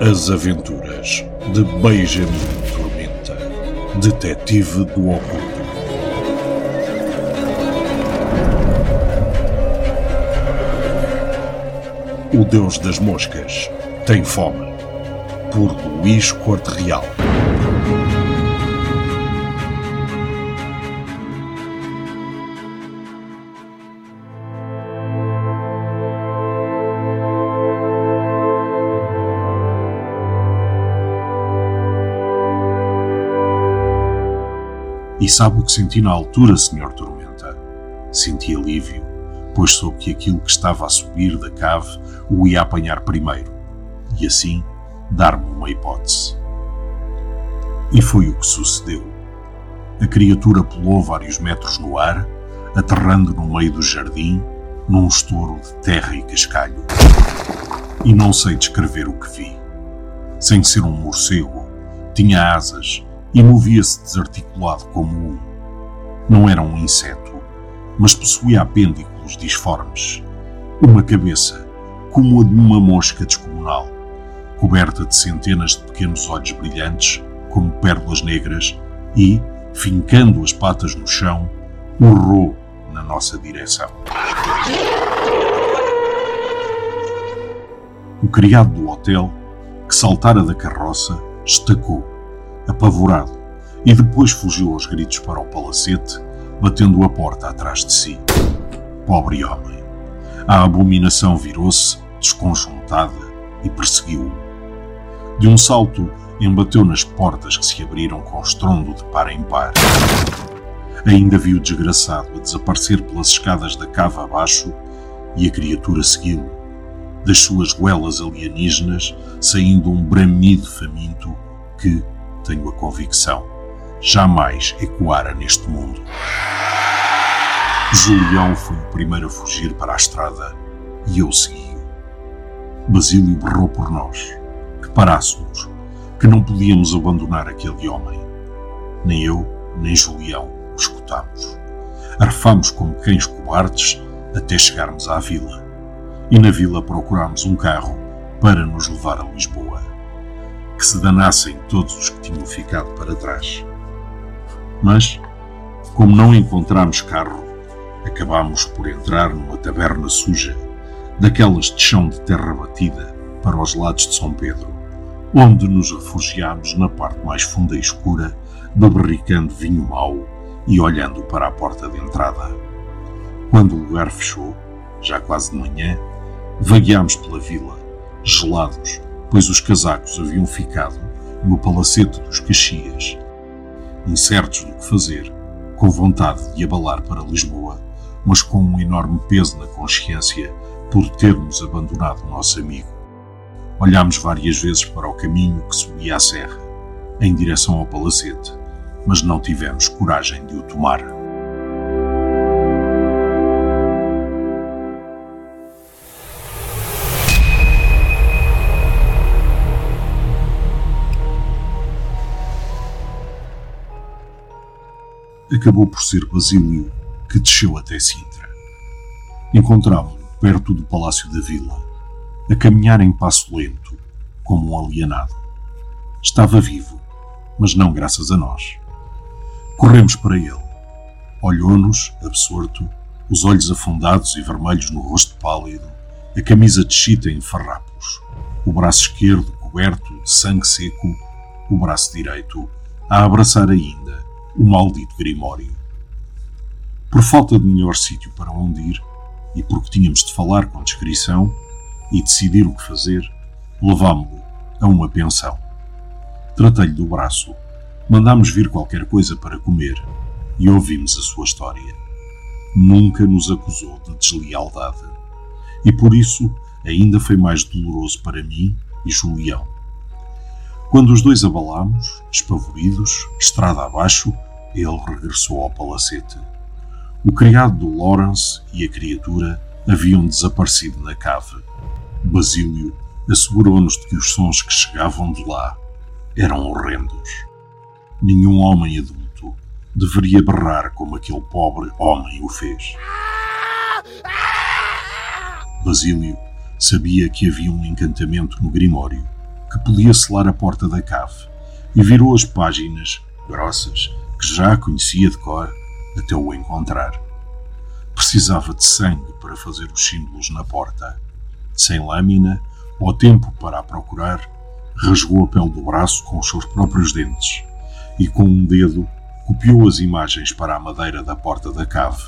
As Aventuras de Benjamin Tormenta, Detetive do Oculto. O Deus das Moscas tem fome. Por Luís Corte Real. E sabe o que senti na altura, Senhor Tormenta? Senti alívio, pois soube que aquilo que estava a subir da cave o ia apanhar primeiro, e assim dar-me uma hipótese. E foi o que sucedeu. A criatura pulou vários metros no ar, aterrando no meio do jardim, num estouro de terra e cascalho. E não sei descrever o que vi. Sem ser um morcego, tinha asas e movia-se desarticulado como um. Não era um inseto, mas possuía apêndiculos disformes. Uma cabeça, como a de uma mosca descomunal, coberta de centenas de pequenos olhos brilhantes, como pérolas negras, e, fincando as patas no chão, urrou na nossa direção. O criado do hotel, que saltara da carroça, estacou apavorado, e depois fugiu aos gritos para o palacete, batendo a porta atrás de si. Pobre homem! A abominação virou-se, desconjuntada, e perseguiu-o. De um salto, embateu nas portas que se abriram com estrondo de par em par. Ainda viu o desgraçado a desaparecer pelas escadas da cava abaixo e a criatura seguiu. Das suas goelas alienígenas saindo um bramido faminto que, tenho a convicção, jamais ecoara neste mundo. Julião foi o primeiro a fugir para a estrada e eu segui-o. Basílio berrou por nós, que parássemos, que não podíamos abandonar aquele homem. Nem eu, nem Julião o escutamos. Arfámos como cães cobardes até chegarmos à vila. E na vila procurámos um carro para nos levar a Lisboa que se danassem todos os que tinham ficado para trás. Mas, como não encontramos carro, acabámos por entrar numa taberna suja, daquelas de chão de terra batida, para os lados de São Pedro, onde nos refugiámos na parte mais funda e escura, beberricando vinho mau e olhando para a porta de entrada. Quando o lugar fechou, já quase de manhã, vagueámos pela vila, gelados, pois os casacos haviam ficado no palacete dos Caxias, incertos do que fazer, com vontade de abalar para Lisboa, mas com um enorme peso na consciência por termos abandonado o nosso amigo. Olhámos várias vezes para o caminho que subia à serra, em direção ao palacete, mas não tivemos coragem de o tomar. Acabou por ser Basílio que desceu até Sintra. Encontrava-o perto do Palácio da Vila, a caminhar em passo lento, como um alienado. Estava vivo, mas não graças a nós. Corremos para ele. Olhou-nos, absorto, os olhos afundados e vermelhos no rosto pálido, a camisa de chita em farrapos, o braço esquerdo coberto de sangue seco, o braço direito a abraçar ainda o maldito Grimório. Por falta de melhor sítio para onde ir, e porque tínhamos de falar com descrição e decidir o que fazer, levámo-lo a uma pensão. Tratei-lhe do braço, mandámos vir qualquer coisa para comer e ouvimos a sua história. Nunca nos acusou de deslealdade. E por isso ainda foi mais doloroso para mim e Julião. Quando os dois abalámos, espavoridos, estrada abaixo, ele regressou ao palacete. O criado do Lawrence e a criatura haviam desaparecido na cave. Basílio assegurou-nos de que os sons que chegavam de lá eram horrendos. Nenhum homem adulto deveria berrar como aquele pobre homem o fez. Basílio sabia que havia um encantamento no Grimório que podia selar a porta da cave e virou as páginas grossas que já conhecia de cor até o encontrar. Precisava de sangue para fazer os símbolos na porta. Sem lâmina ou tempo para a procurar, rasgou a pele do braço com os seus próprios dentes e com um dedo copiou as imagens para a madeira da porta da cave,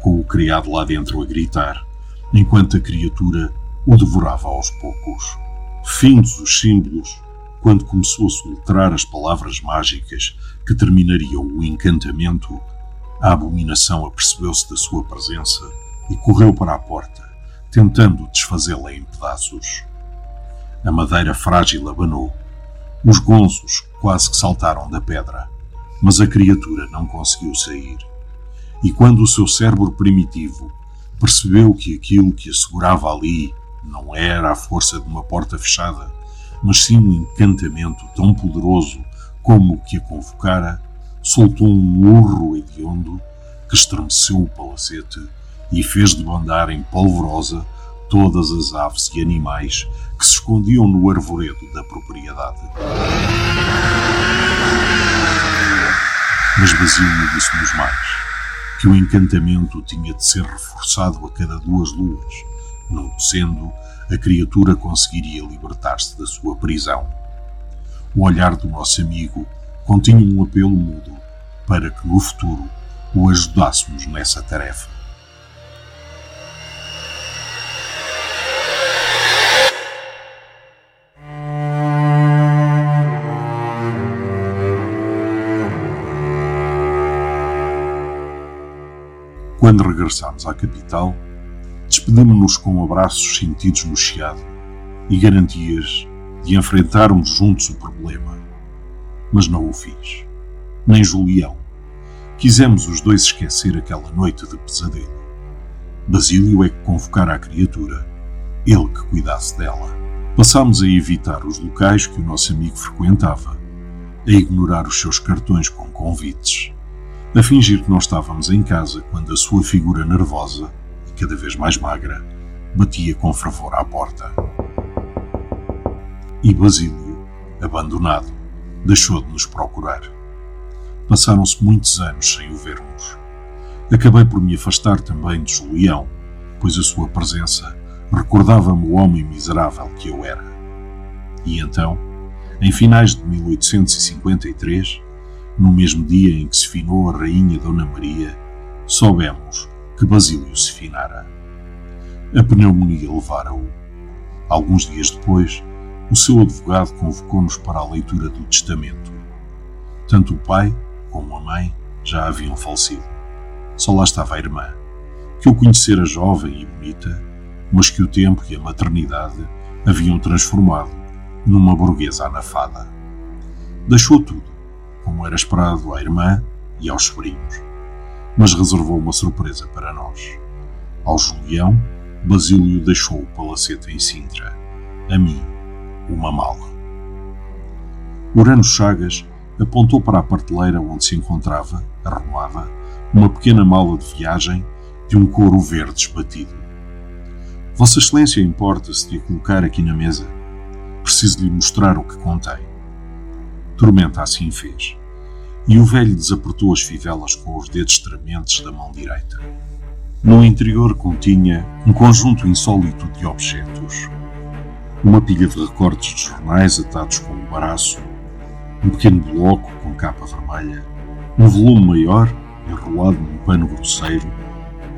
com o criado lá dentro a gritar, enquanto a criatura o devorava aos poucos. Findos os símbolos, quando começou a soletrar as palavras mágicas que terminariam o encantamento, a abominação apercebeu-se da sua presença e correu para a porta, tentando desfazê-la em pedaços. A madeira frágil abanou. Os gonzos quase que saltaram da pedra, mas a criatura não conseguiu sair. E quando o seu cérebro primitivo percebeu que aquilo que a segurava ali não era a força de uma porta fechada, mas sim um encantamento tão poderoso como o que a convocara, soltou um urro hediondo que estremeceu o palacete e fez debandar em polvorosa todas as aves e animais que se escondiam no arvoredo da propriedade. Mas Basílio disse-nos mais, que o encantamento tinha de ser reforçado a cada duas luas, não sendo, a criatura conseguiria libertar-se da sua prisão. O olhar do nosso amigo continha um apelo mudo para que no futuro o ajudássemos nessa tarefa. Quando regressámos à capital, despedimos-nos com abraços sentidos no chiado e garantias de enfrentarmos juntos o problema. Mas não o fiz. Nem Julião. Quisemos os dois esquecer aquela noite de pesadelo. Basílio é que convocara a criatura, ele que cuidasse dela. Passámos a evitar os locais que o nosso amigo frequentava, a ignorar os seus cartões com convites a fingir que não estávamos em casa quando a sua figura nervosa cada vez mais magra batia com fervor à porta. E Basílio, abandonado, deixou de nos procurar. Passaram-se muitos anos sem o vermos. Acabei por me afastar também de Julião, pois a sua presença recordava-me o homem miserável que eu era. E então, em finais de 1853, no mesmo dia em que se finou a rainha Dona Maria, soubemos que Basílio se finara. A pneumonia levara-o. Alguns dias depois, o seu advogado convocou-nos para a leitura do testamento. Tanto o pai como a mãe já haviam falecido. Só lá estava a irmã, que eu conhecera jovem e bonita, mas que o tempo e a maternidade haviam transformado numa burguesa anafada. Deixou tudo como era esperado à irmã e aos sobrinhos, mas reservou uma surpresa para nós. Ao Julião, Basílio deixou o palacete em Sintra. A mim, uma mala. Urano Chagas apontou para a parteleira onde se encontrava, arrumada, uma pequena mala de viagem de um couro verde esbatido. Vossa Excelência importa-se de a colocar aqui na mesa? Preciso lhe mostrar o que contém. Tormenta assim fez, e o velho desapertou as fivelas com os dedos trementes da mão direita. No interior continha um conjunto insólito de objetos. Uma pilha de recortes de jornais atados com um baraço, um pequeno bloco com capa vermelha, um volume maior enrolado num pano grosseiro,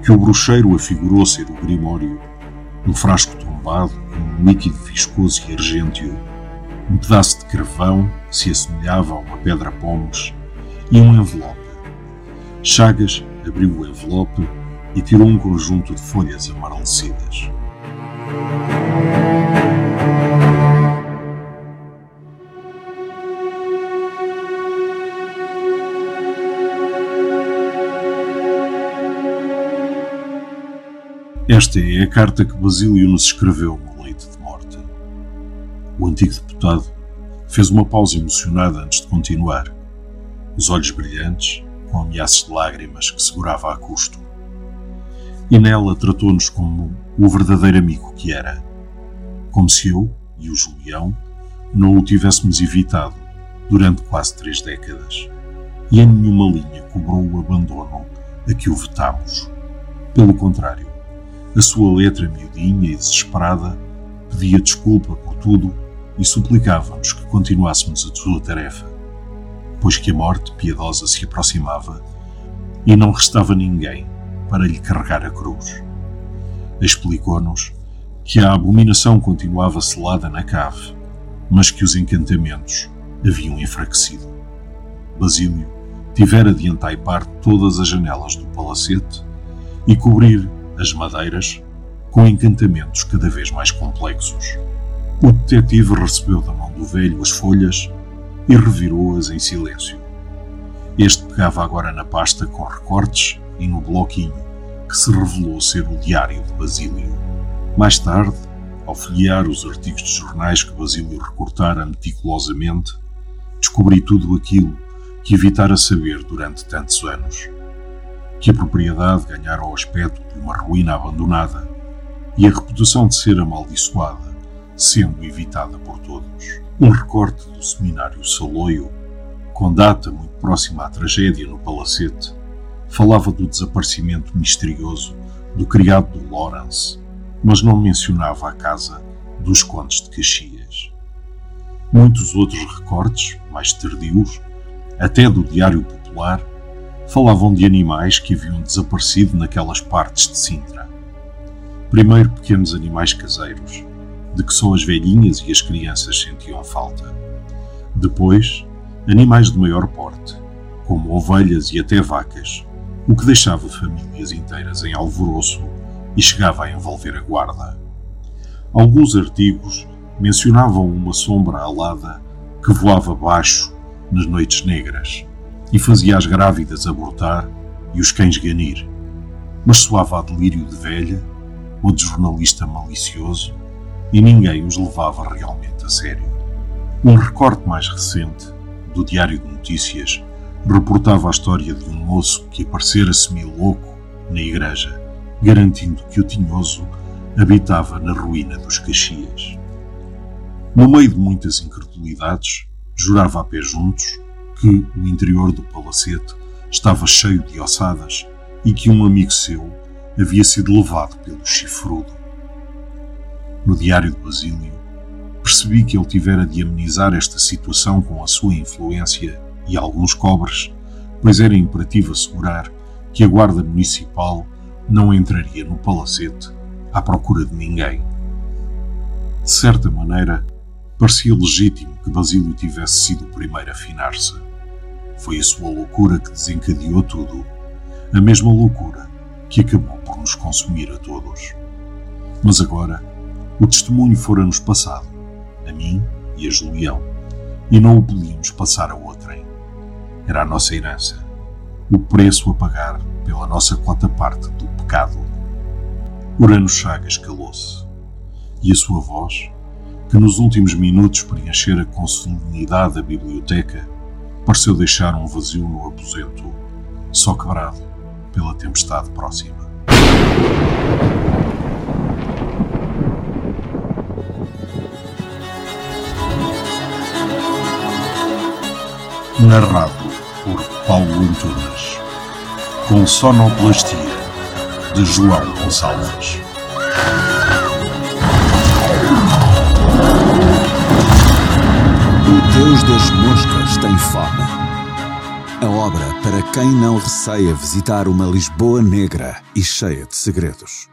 que o bruxeiro afigurou ser o grimório, um frasco tombado com um líquido viscoso e argênteo um pedaço de carvão que se assemelhava a uma pedra pomes e um envelope. Chagas abriu o envelope e tirou um conjunto de folhas amarelecidas. Esta é a carta que Basílio nos escreveu no leito de morte. O antigo deputado fez uma pausa emocionada antes de continuar, os olhos brilhantes, com ameaças de lágrimas que segurava a custo. e nela tratou-nos como o verdadeiro amigo que era. Como se eu e o Julião não o tivéssemos evitado durante quase três décadas. E em nenhuma linha cobrou o abandono a que o vetámos. Pelo contrário, a sua letra miudinha e desesperada pedia desculpa por tudo e suplicava-nos que continuássemos a sua tarefa, pois que a morte piedosa se aproximava e não restava ninguém para lhe carregar a cruz. Explicou-nos que a abominação continuava selada na cave, mas que os encantamentos haviam enfraquecido. Basílio tivera de entaipar todas as janelas do palacete e cobrir as madeiras com encantamentos cada vez mais complexos. O detetive recebeu da mão do velho as folhas e revirou-as em silêncio. Este pegava agora na pasta com recortes e no bloquinho que se revelou ser o diário de Basílio. Mais tarde, ao folhear os artigos de jornais que Basílio recortara meticulosamente, descobri tudo aquilo que evitara saber durante tantos anos. Que a propriedade ganhara o aspecto de uma ruína abandonada e a reputação de ser amaldiçoada, sendo evitada por todos. Um recorte do seminário Saloio, com data muito próxima à tragédia no Palacete, falava do desaparecimento misterioso do criado do Lawrence, mas não mencionava a casa dos Condes de Caxias. Muitos outros recortes, mais tardios, até do Diário Popular, falavam de animais que haviam desaparecido naquelas partes de Sintra. Primeiro, pequenos animais caseiros, de que só as velhinhas e as crianças sentiam falta. Depois, animais de maior porte, como ovelhas e até vacas, o que deixava famílias inteiras em alvoroço e chegava a envolver a guarda. Alguns artigos mencionavam uma sombra alada que voava baixo nas noites negras e fazia as grávidas abortar e os cães ganir, mas soava a delírio de velha ou de jornalista malicioso e ninguém os levava realmente a sério. Um recorte mais recente do Diário de Notícias reportava a história de um moço que aparecera semi-louco na igreja, garantindo que o tinhoso habitava na ruína dos Caxias. No meio de muitas incredulidades, jurava a pé juntos que o interior do palacete estava cheio de ossadas e que um amigo seu havia sido levado pelo chifrudo. No diário de Basílio, percebi que ele tivera de amenizar esta situação com a sua influência e alguns cobres, pois era imperativo assegurar que a Guarda Municipal não entraria no palacete à procura de ninguém. De certa maneira, parecia legítimo que Basílio tivesse sido o primeiro a afinar-se. Foi a sua loucura que desencadeou tudo, a mesma loucura que acabou por nos consumir a todos. Mas agora, o testemunho fora-nos passado, a mim e a Julião, e não o podíamos passar a outrem era a nossa herança, o preço a pagar pela nossa quota parte do pecado. Urano Chagas calou-se, e a sua voz, que nos últimos minutos preenchera com solenidade a biblioteca, pareceu deixar um vazio no aposento, só quebrado pela tempestade próxima. Narrado por Paulo Antunes, com sonoplastia de João Gonçalves. O Deus das Moscas tem fome. A obra para quem não receia visitar uma Lisboa negra e cheia de segredos.